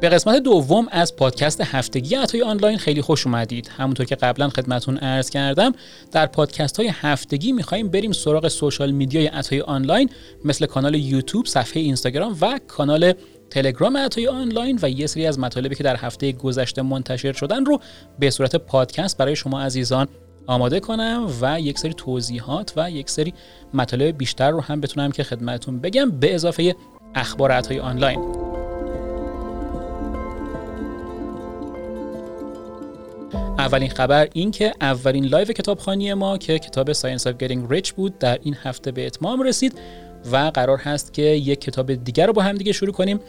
به قسمت دوم از پادکست هفتگی عطای آنلاین خیلی خوش اومدید. همونطور که قبلا خدمتون عرض کردم در پادکست های هفتگی می‌خوایم بریم سراغ سوشال میدیای عطای آنلاین مثل کانال یوتیوب صفحه اینستاگرام و کانال تلگرام عطای آنلاین و یه سری از مطالبی که در هفته گذشته منتشر شدن رو به صورت پادکست برای شما عزیزان آماده کنم و یک سری توضیحات و یک سری مطالب بیشتر رو هم بتونم که خدمتتون بگم به اضافه اخبار عطایی آنلاین. اولین خبر این که اولین لایو کتابخوانی ما که کتاب Science of Getting Rich بود در این هفته به اتمام رسید و قرار هست که یک کتاب دیگر رو با هم دیگه شروع کنیم.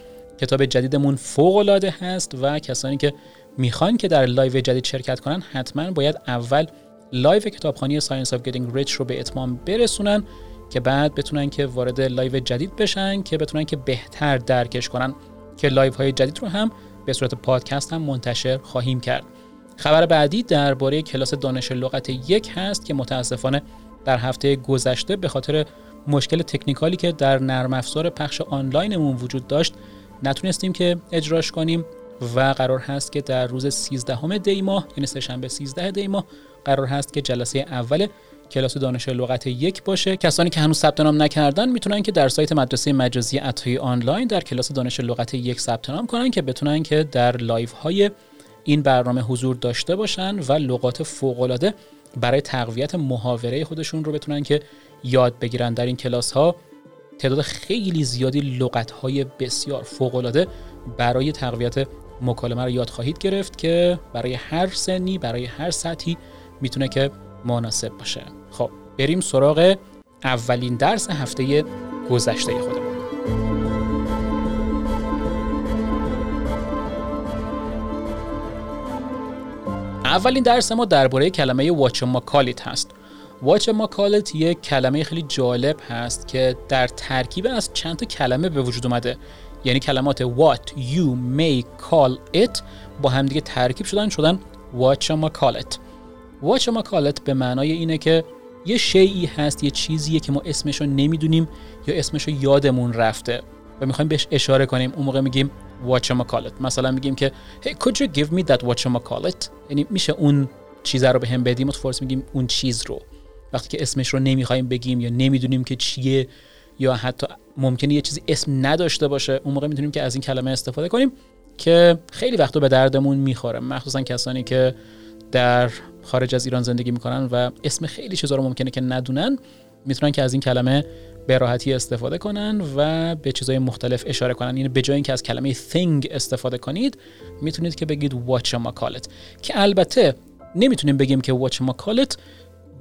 کتاب جدیدمون فوق العاده هست و کسانی که می‌خوان که در لایو جدید شرکت کنن حتما باید اول لایو کتابخوانی Science of Getting Rich رو به اتمام برسونن که بعد بتونن که وارد لایو جدید بشن که بتونن که بهتر درکش کنن که لایو های جدید رو هم به صورت پادکست هم منتشر خواهیم کرد. خبر بعدی درباره کلاس دانش لغت یک هست که متاسفانه در هفته گذشته به خاطر مشکل technical ی که در نرم افزار پخش آنلاینمون وجود داشت نتونستیم که اجراش کنیم و قرار هست که در روز 13 دی ماه یعنی سه‌شنبه 13 دی ماه قرار هست که جلسه اول کلاس دانش لغت یک باشه. کسانی که هنوز ثبت نام نکردن می‌تونن که در سایت مدرسه مجازی عطایی آنلاین در کلاس دانش لغت یک ثبت نام کنن که بتونن که در لایو های این برنامه حضور داشته باشن و لغات فوق العاده برای تقویت محاوره خودشون رو بتونن که یاد بگیرن. در این کلاس ها تعداد خیلی زیادی لغت های بسیار فوق العاده برای تقویت مکالمه رو یاد خواهید گرفت که برای هر سنی برای هر سطحی می‌تونه که مناسب باشه. خب بریم سراغ اولین درس هفته گذشته خودمون. اولین درس ما درباره کلمه واچ ماکالیت هست. واچ ماکالیت یک کلمه خیلی جالب هست که در ترکیب از چند تا کلمه به وجود اومده. یعنی کلمات what you may call it با همدیگه ترکیب شدن شدن watch ماکالت watch ماکالت به معنای اینه که یه شیعی هست یه چیزیه که ما اسمش رو نمی‌دونیم یا اسمش رو یادمون رفته. و می‌خوایم بهش اشاره کنیم. اون موقع میگیم watch call مثلا میگیم که hey could you give me that watch call یعنی میشه اون چیز رو به هم بدیم و فارس میگیم اون چیز رو. وقتی که اسمش رو نمی‌خوایم بگیم یا نمی‌دونیم که چیه یا حتی ممکنه یه چیزی اسم نداشته باشه اون موقع می‌تونیم که از این کلمه استفاده کنیم که خیلی وقتا به دردمون می‌خوره. مخصوصا کسانی که در خارج از ایران زندگی می‌کنن و اسم خیلی چیزا رو ممکنه که ندونن می‌تونن که از این کلمه به راحتی استفاده کنن و به چیزهای مختلف اشاره کنن. یعنی به جای اینکه از کلمه thing استفاده کنید می‌تونید که بگید watch ماکالت که البته نمی‌تونیم بگیم که watch ماکالت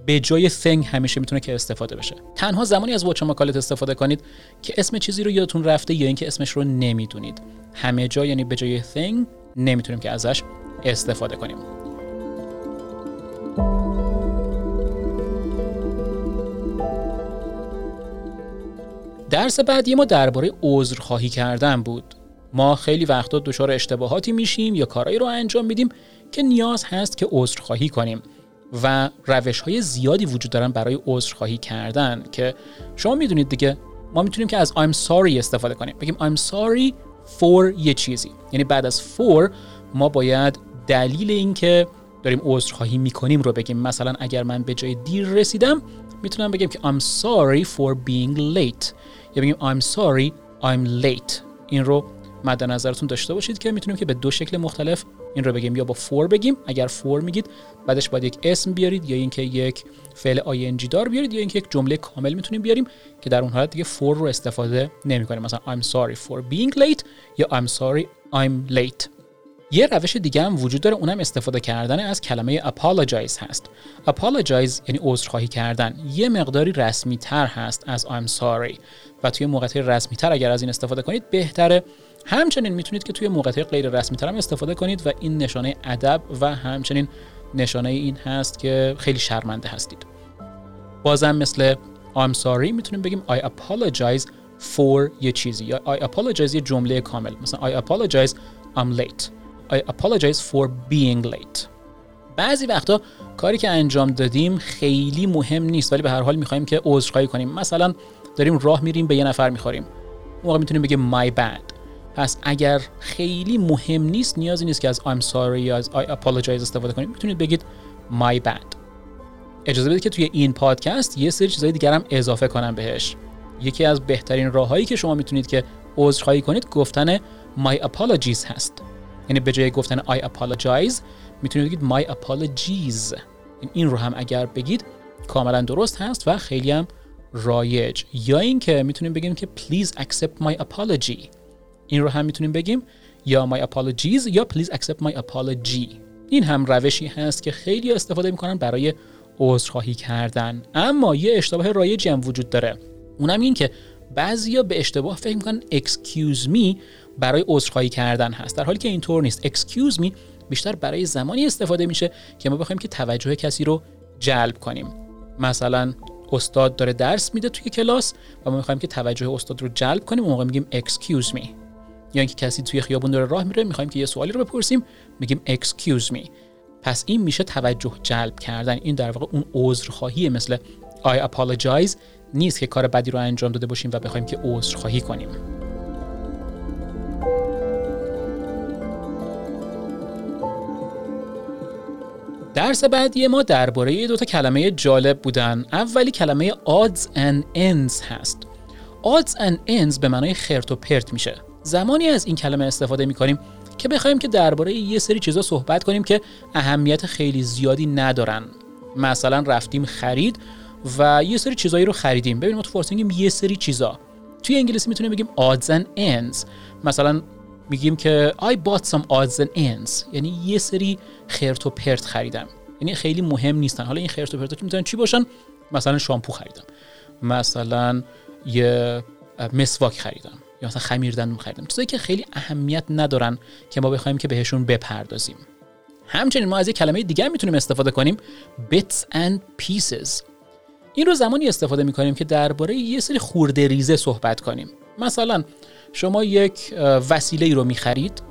به جای thing همیشه می‌تونه که استفاده بشه. تنها زمانی از watch ماکالت استفاده کنید که اسم چیزی رو یادتون رفته یا اینکه اسمش رو نمی‌دونید. همه جا یعنی به جای thing نمی‌تونیم که ازش استفاده کنیم. درس بعدی ما درباره عذرخواهی کردن بود. ما خیلی وقتا دچار اشتباهاتی میشیم یا کارهایی رو انجام میدیم که نیاز هست که عذرخواهی کنیم و روش های زیادی وجود دارن برای عذرخواهی کردن که شما می‌دونید دیگه ما می‌تونیم که از I'm sorry استفاده کنیم. بگیم I'm sorry for یه چیزی. یعنی بعد از for ما باید دلیل اینکه داریم عذرخواهی می‌کنیم رو بگیم. مثلا اگر من به جای دیر رسیدم می‌تونم بگم که I'm sorry for being late. یا بگیم I'm sorry I'm late. این رو مد نظرتون داشته باشید که می‌تونیم که به دو شکل مختلف این رو بگیم. یا با فور بگیم اگر فور میگید بعدش باید یک اسم بیارید یا اینکه یک فعل ing دار بیارید یا اینکه یک جمله کامل می‌تونیم بیاریم که در اون حالت دیگه فور رو استفاده نمی‌کنیم. مثلا I'm sorry for being late یا I'm sorry I'm late. یه روش دیگه هم وجود داره اونم استفاده کردن از کلمه apologize هست. Apologize یعنی عذرخواهی کردن. یه مقداری رسمی تر هست از I'm sorry. و توی موقعیت رسمی تر اگر از این استفاده کنید بهتره. همچنین می‌تونید که توی موقعیت غیر رسمی تر هم استفاده کنید و این نشانه ادب و همچنین نشانه این هست که خیلی شرمنده هستید. بازم مثل I'm sorry می‌تونیم بگیم I apologize for یه چیزی یا I apologize یه جمله کامل. مثلا I apologize I'm late. I apologize for being late. بعضی وقتا کاری که انجام دادیم خیلی مهم نیست ولی به هر حال می‌خوایم که عذرخواهی کنیم. مثلا داریم راه میریم به یه نفر می‌خوریم. موقع می‌تونیم بگیم my bad. پس اگر خیلی مهم نیست نیازی نیست که از I'm sorry یا از I apologize استفاده کنید می‌تونید بگید my bad. اجازه بدید که توی این پادکست یه سری چیزای دیگر هم اضافه کنم بهش. یکی از بهترین راههایی که شما می‌تونید که عذرخواهی کنید گفتن my apologies هست. یعنی به جای گفتن I apologize می‌تونید بگید my apologies. این رو هم اگر بگید کاملا درست هست و خیلی هم رایج. یا اینکه می‌تونیم بگیم که please accept my apology. این رو هم می‌تونیم بگیم یا my apologies یا please accept my apology. این هم روشی هست که خیلی استفاده می‌کنن برای عذرخواهی کردن. اما یه اشتباه رایجی هم وجود داره. اونم این که بعضیا به اشتباه فکر می‌کنن excuse me برای عذرخواهی کردن هست. در حالی که اینطور نیست. excuse me بیشتر برای زمانی استفاده میشه که ما بخوایم که توجه کسی رو جلب کنیم. مثلا استاد داره درس میده توی کلاس و ما می‌خوایم که توجه استاد رو جلب کنیم. اون موقع میگیم excuse me. یا اینکه کسی توی خیابون داره راه میره می‌خوایم که یه سوالی رو بپرسیم میگیم excuse me. پس این میشه توجه جلب کردن. این در واقع اون عذرخواهی مثل I apologize نیست که کار بدی رو انجام داده باشیم و بخوایم که عذرخواهی کنیم. درس بعدی ما درباره دو تا کلمه جالب بودن. اولی کلمه odds and ends هست. odds and ends به معنای خرت و پرت میشه. زمانی از این کلمه استفاده می‌کنیم که بخوایم که درباره یه سری چیزا صحبت کنیم که اهمیت خیلی زیادی ندارن. مثلا رفتیم خرید و یه سری چیزایی رو خریدیم. ببینیم ما تو فارسی میگیم یه سری چیزا. توی انگلیسی می‌تونیم بگیم odds and ends. مثلا میگیم که I bought some odds and ends. یعنی یه سری خرت و پرت خریدم. یعنی خیلی مهم نیستن. حالا این خرت و پرت می‌تونن چی باشن؟ مثلا شامپو خریدم. مثلا یه مسواک خریدم. یا مثلا خمیر دندون خریدم. چیزایی که خیلی اهمیت ندارن که ما بخوایم که بهشون بپردازیم. همچنین ما از یک کلمه دیگر می‌تونیم استفاده کنیم. bits and pieces. این رو زمانی استفاده می‌کنیم که درباره یه سری خورده ریزه صحبت کنیم. مثلا شما یک وسیله ای رو می‌خرید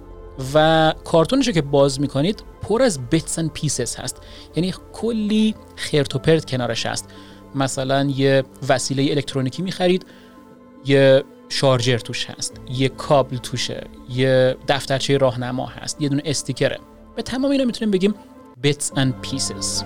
و کارتونش رو که باز می‌کنید پر از bits and pieces هست. یعنی کلی خرت و پرت کنارش هست. مثلا یه وسیله الکترونیکی می‌خرید یه شارژر توش هست یه کابل توشه یه دفترچه راهنما هست یه دونه استیکره. به تمام اینا می‌تونیم بگیم bits and pieces.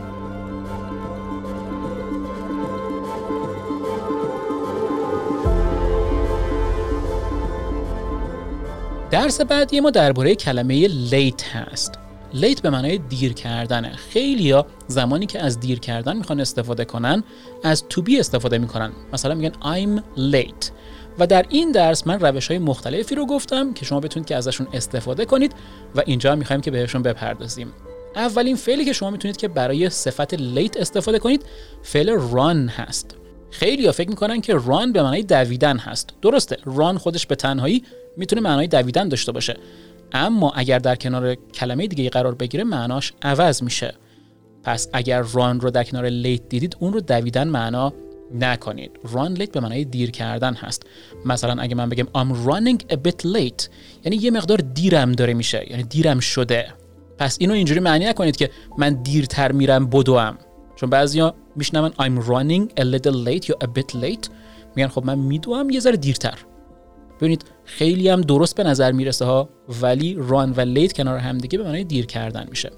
درس بعدی ما درباره کلمه لیت هست. لیت به معنای دیر کردنه. خیلی ها زمانی که از دیر کردن می‌خوان استفاده کنن از to be استفاده می‌کنن. مثلا میگن I'm late. و در این درس من روش های مختلفی رو گفتم که شما بتونید که ازشون استفاده کنید و اینجا هم می‌خوایم که بهشون بپردازیم. اولین فعلی که شما می‌تونید که برای صفت لیت استفاده کنید فعل run هست. خیلی فکر می‌کنن که run به معنای دویدن هست. درسته run خودش به تنهایی می‌تونه معنای دویدن داشته باشه. اما اگر در کنار کلمه دیگه قرار بگیره معناش عوض میشه. پس اگر ران رو در کنار لیت دیدید اون رو دویدن معنا نکنید. run late به معنای دیر کردن هست. مثلا اگه من بگم I'm running a bit late یعنی یه مقدار دیرم داره میشه یعنی دیرم شده. پس اینو اینجوری معنی نکنید که من دیرتر میرم بدوم. چون بعضیا میشنون I'm running a little late یا a bit late. میگن خب من میدوم یه ذره دیرتر. ببینید خیلی هم درست به نظر می‌رسه ها ولی run و لیت کنار هم دیگه به معنای دیر کردن میشه.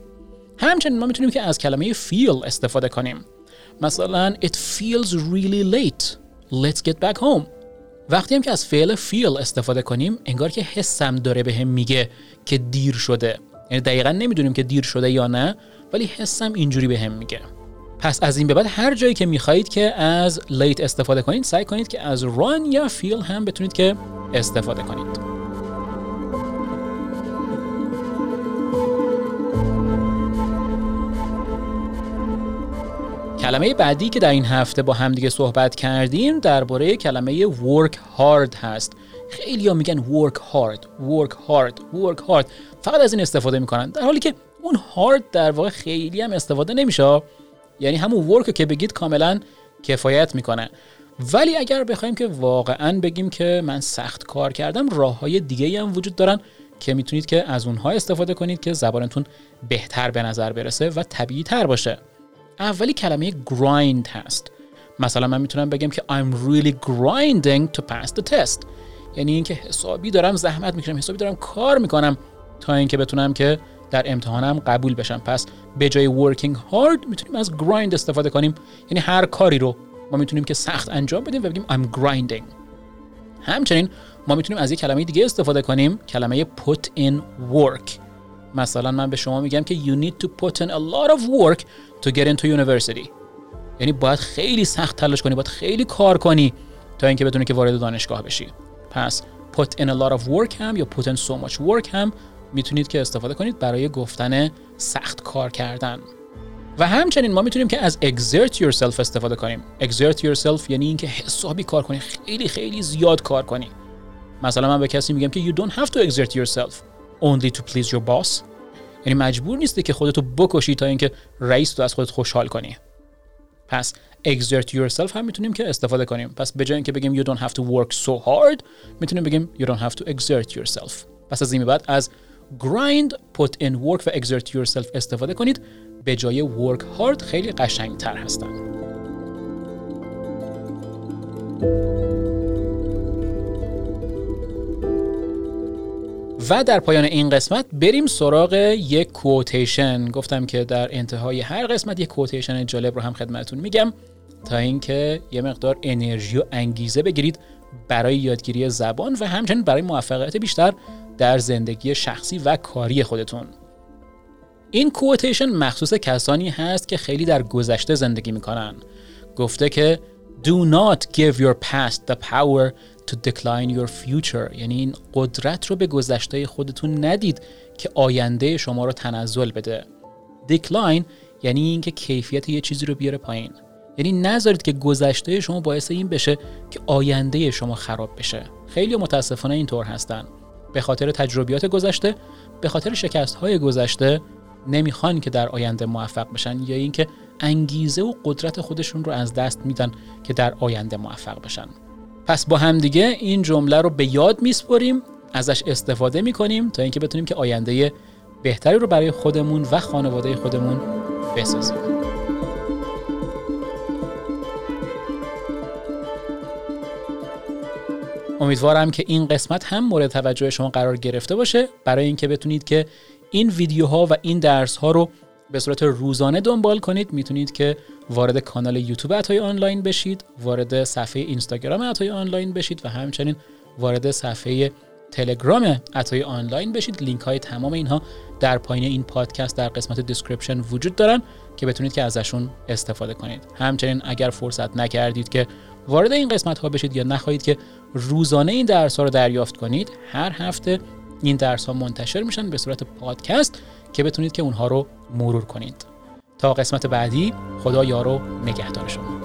همچنین ما می‌تونیم که از کلمه feel استفاده کنیم. مثلا it feels really late. Let's get back home. وقتی هم که از فعل feel استفاده کنیم انگار که حسم داره به هم میگه که دیر شده. یعنی دقیقا نمی‌دونیم که دیر شده یا نه ولی حسم اینجوری به هم میگه. پس از این به بعد هر جایی که می‌خواهید که از late استفاده کنید سعی کنید که از run یا feel هم بتونید که استفاده کنید. کلمه بعدی که در این هفته با همدیگه صحبت کردیم درباره کلمه work hard هست. خیلی ها میگن work hard work hard work hard. فقط از این استفاده می‌کنن. در حالی که اون hard در واقع خیلی هم استفاده نمیشه. یعنی همون work که بگید کاملا کفایت می‌کنه. ولی اگر بخوایم که واقعا بگیم که من سخت کار کردم راه های دیگه هم وجود دارن که می‌تونید که از اونها استفاده کنید که زبانتون بهتر به نظر برسه و طبیعی تر باشه. اولی کلمه grind هست. مثلا من می‌تونم بگم که I'm really grinding to pass the test. یعنی اینکه حسابی دارم زحمت می‌کشم حسابی دارم کار می‌کنم تا اینکه بتونم که در امتحانم قبول بشم. پس به جای working hard می‌تونیم از grind استفاده کنیم. یعنی هر کاری رو ما می‌تونیم که سخت انجام بدیم و بگیم I'm grinding. همچنین ما می‌تونیم از یک کلمه دیگه استفاده کنیم کلمه put in work. مثلا من به شما میگم که you need to put in a lot of work to get into university. یعنی باید خیلی سخت تلاش کنی باید خیلی کار کنی تا اینکه بتونی که وارد دانشگاه بشی. پس put in a lot of work هم یا put in so much work هم می‌تونید که استفاده کنید برای گفتن سخت کار کردن. و همچنین ما می‌تونیم که از exert yourself استفاده کنیم. Exert yourself یعنی اینکه حسابی کار کنی خیلی خیلی زیاد کار کنی. مثلا من به کسی میگم که you don't have to exert yourself only to please your boss. یعنی مجبور نیستی که خودتو بکشی تا اینکه رئیس رو از خودت خوشحال کنی. پس exert yourself هم می‌تونیم که استفاده کنیم. پس به جای اینکه بگیم you don't have to work so hard می‌تونیم بگیم you don't have to exert yourself. پس از این بعد از grind put in work و exert yourself استفاده کنید. به جای work hard خیلی قشنگتر هستن. و در پایان این قسمت بریم سراغ یک کوتیشن گفتم که در انتهای هر قسمت یک کوتیشن جالب رو هم خدمتتون میگم تا اینکه یه مقدار انرژی و انگیزه بگیرید برای یادگیری زبان و همچنین برای موفقیت بیشتر در زندگی شخصی و کاری خودتون. این کوتیشن مخصوص کسانی هست که خیلی در گذشته زندگی می‌کنن. گفته که Do not give your past the power to decline your future. یعنی این قدرت رو به گذشته خودتون ندید که آینده شما رو تنزل بده. Decline یعنی اینکه کیفیت یه چیزی رو بیاره پایین. یعنی نذارید که گذشته شما باعث این بشه که آینده شما خراب بشه. خیلی متاسفانه اینطور هستن. به خاطر تجربیات گذشته به خاطر شکست های گذشته نمی‌خوان که در آینده موفق بشن یا اینکه انگیزه و قدرت خودشون رو از دست میدن که در آینده موفق بشن. پس با همدیگه این جمله رو به یاد میسپریم ازش استفاده می‌کنیم تا اینکه بتونیم که آینده بهتری رو برای خودمون و خانواده خودمون بسازیم. امیدوارم که این قسمت هم مورد توجه شما قرار گرفته باشه. برای اینکه بتونید که این ویدیوها و این درس ها رو به صورت روزانه دنبال کنید. می‌تونید که وارد کانال یوتیوب عطای آنلاین بشید وارد صفحه اینستاگرام عطای آنلاین بشید و همچنین وارد صفحه تلگرام عطایی آنلاین بشید. لینک های تمام اینها در پایین این پادکست در قسمت description وجود دارن که بتونید که ازشون استفاده کنید. همچنین اگر فرصت نکردید که وارد این قسمت ها بشید یا نخواهید که روزانه این درس ها رو دریافت کنید هر هفته این درس ها منتشر میشن به صورت پادکست که بتونید که اونها رو مرور کنید. تا قسمت بعدی خدا یار و نگهدار شما.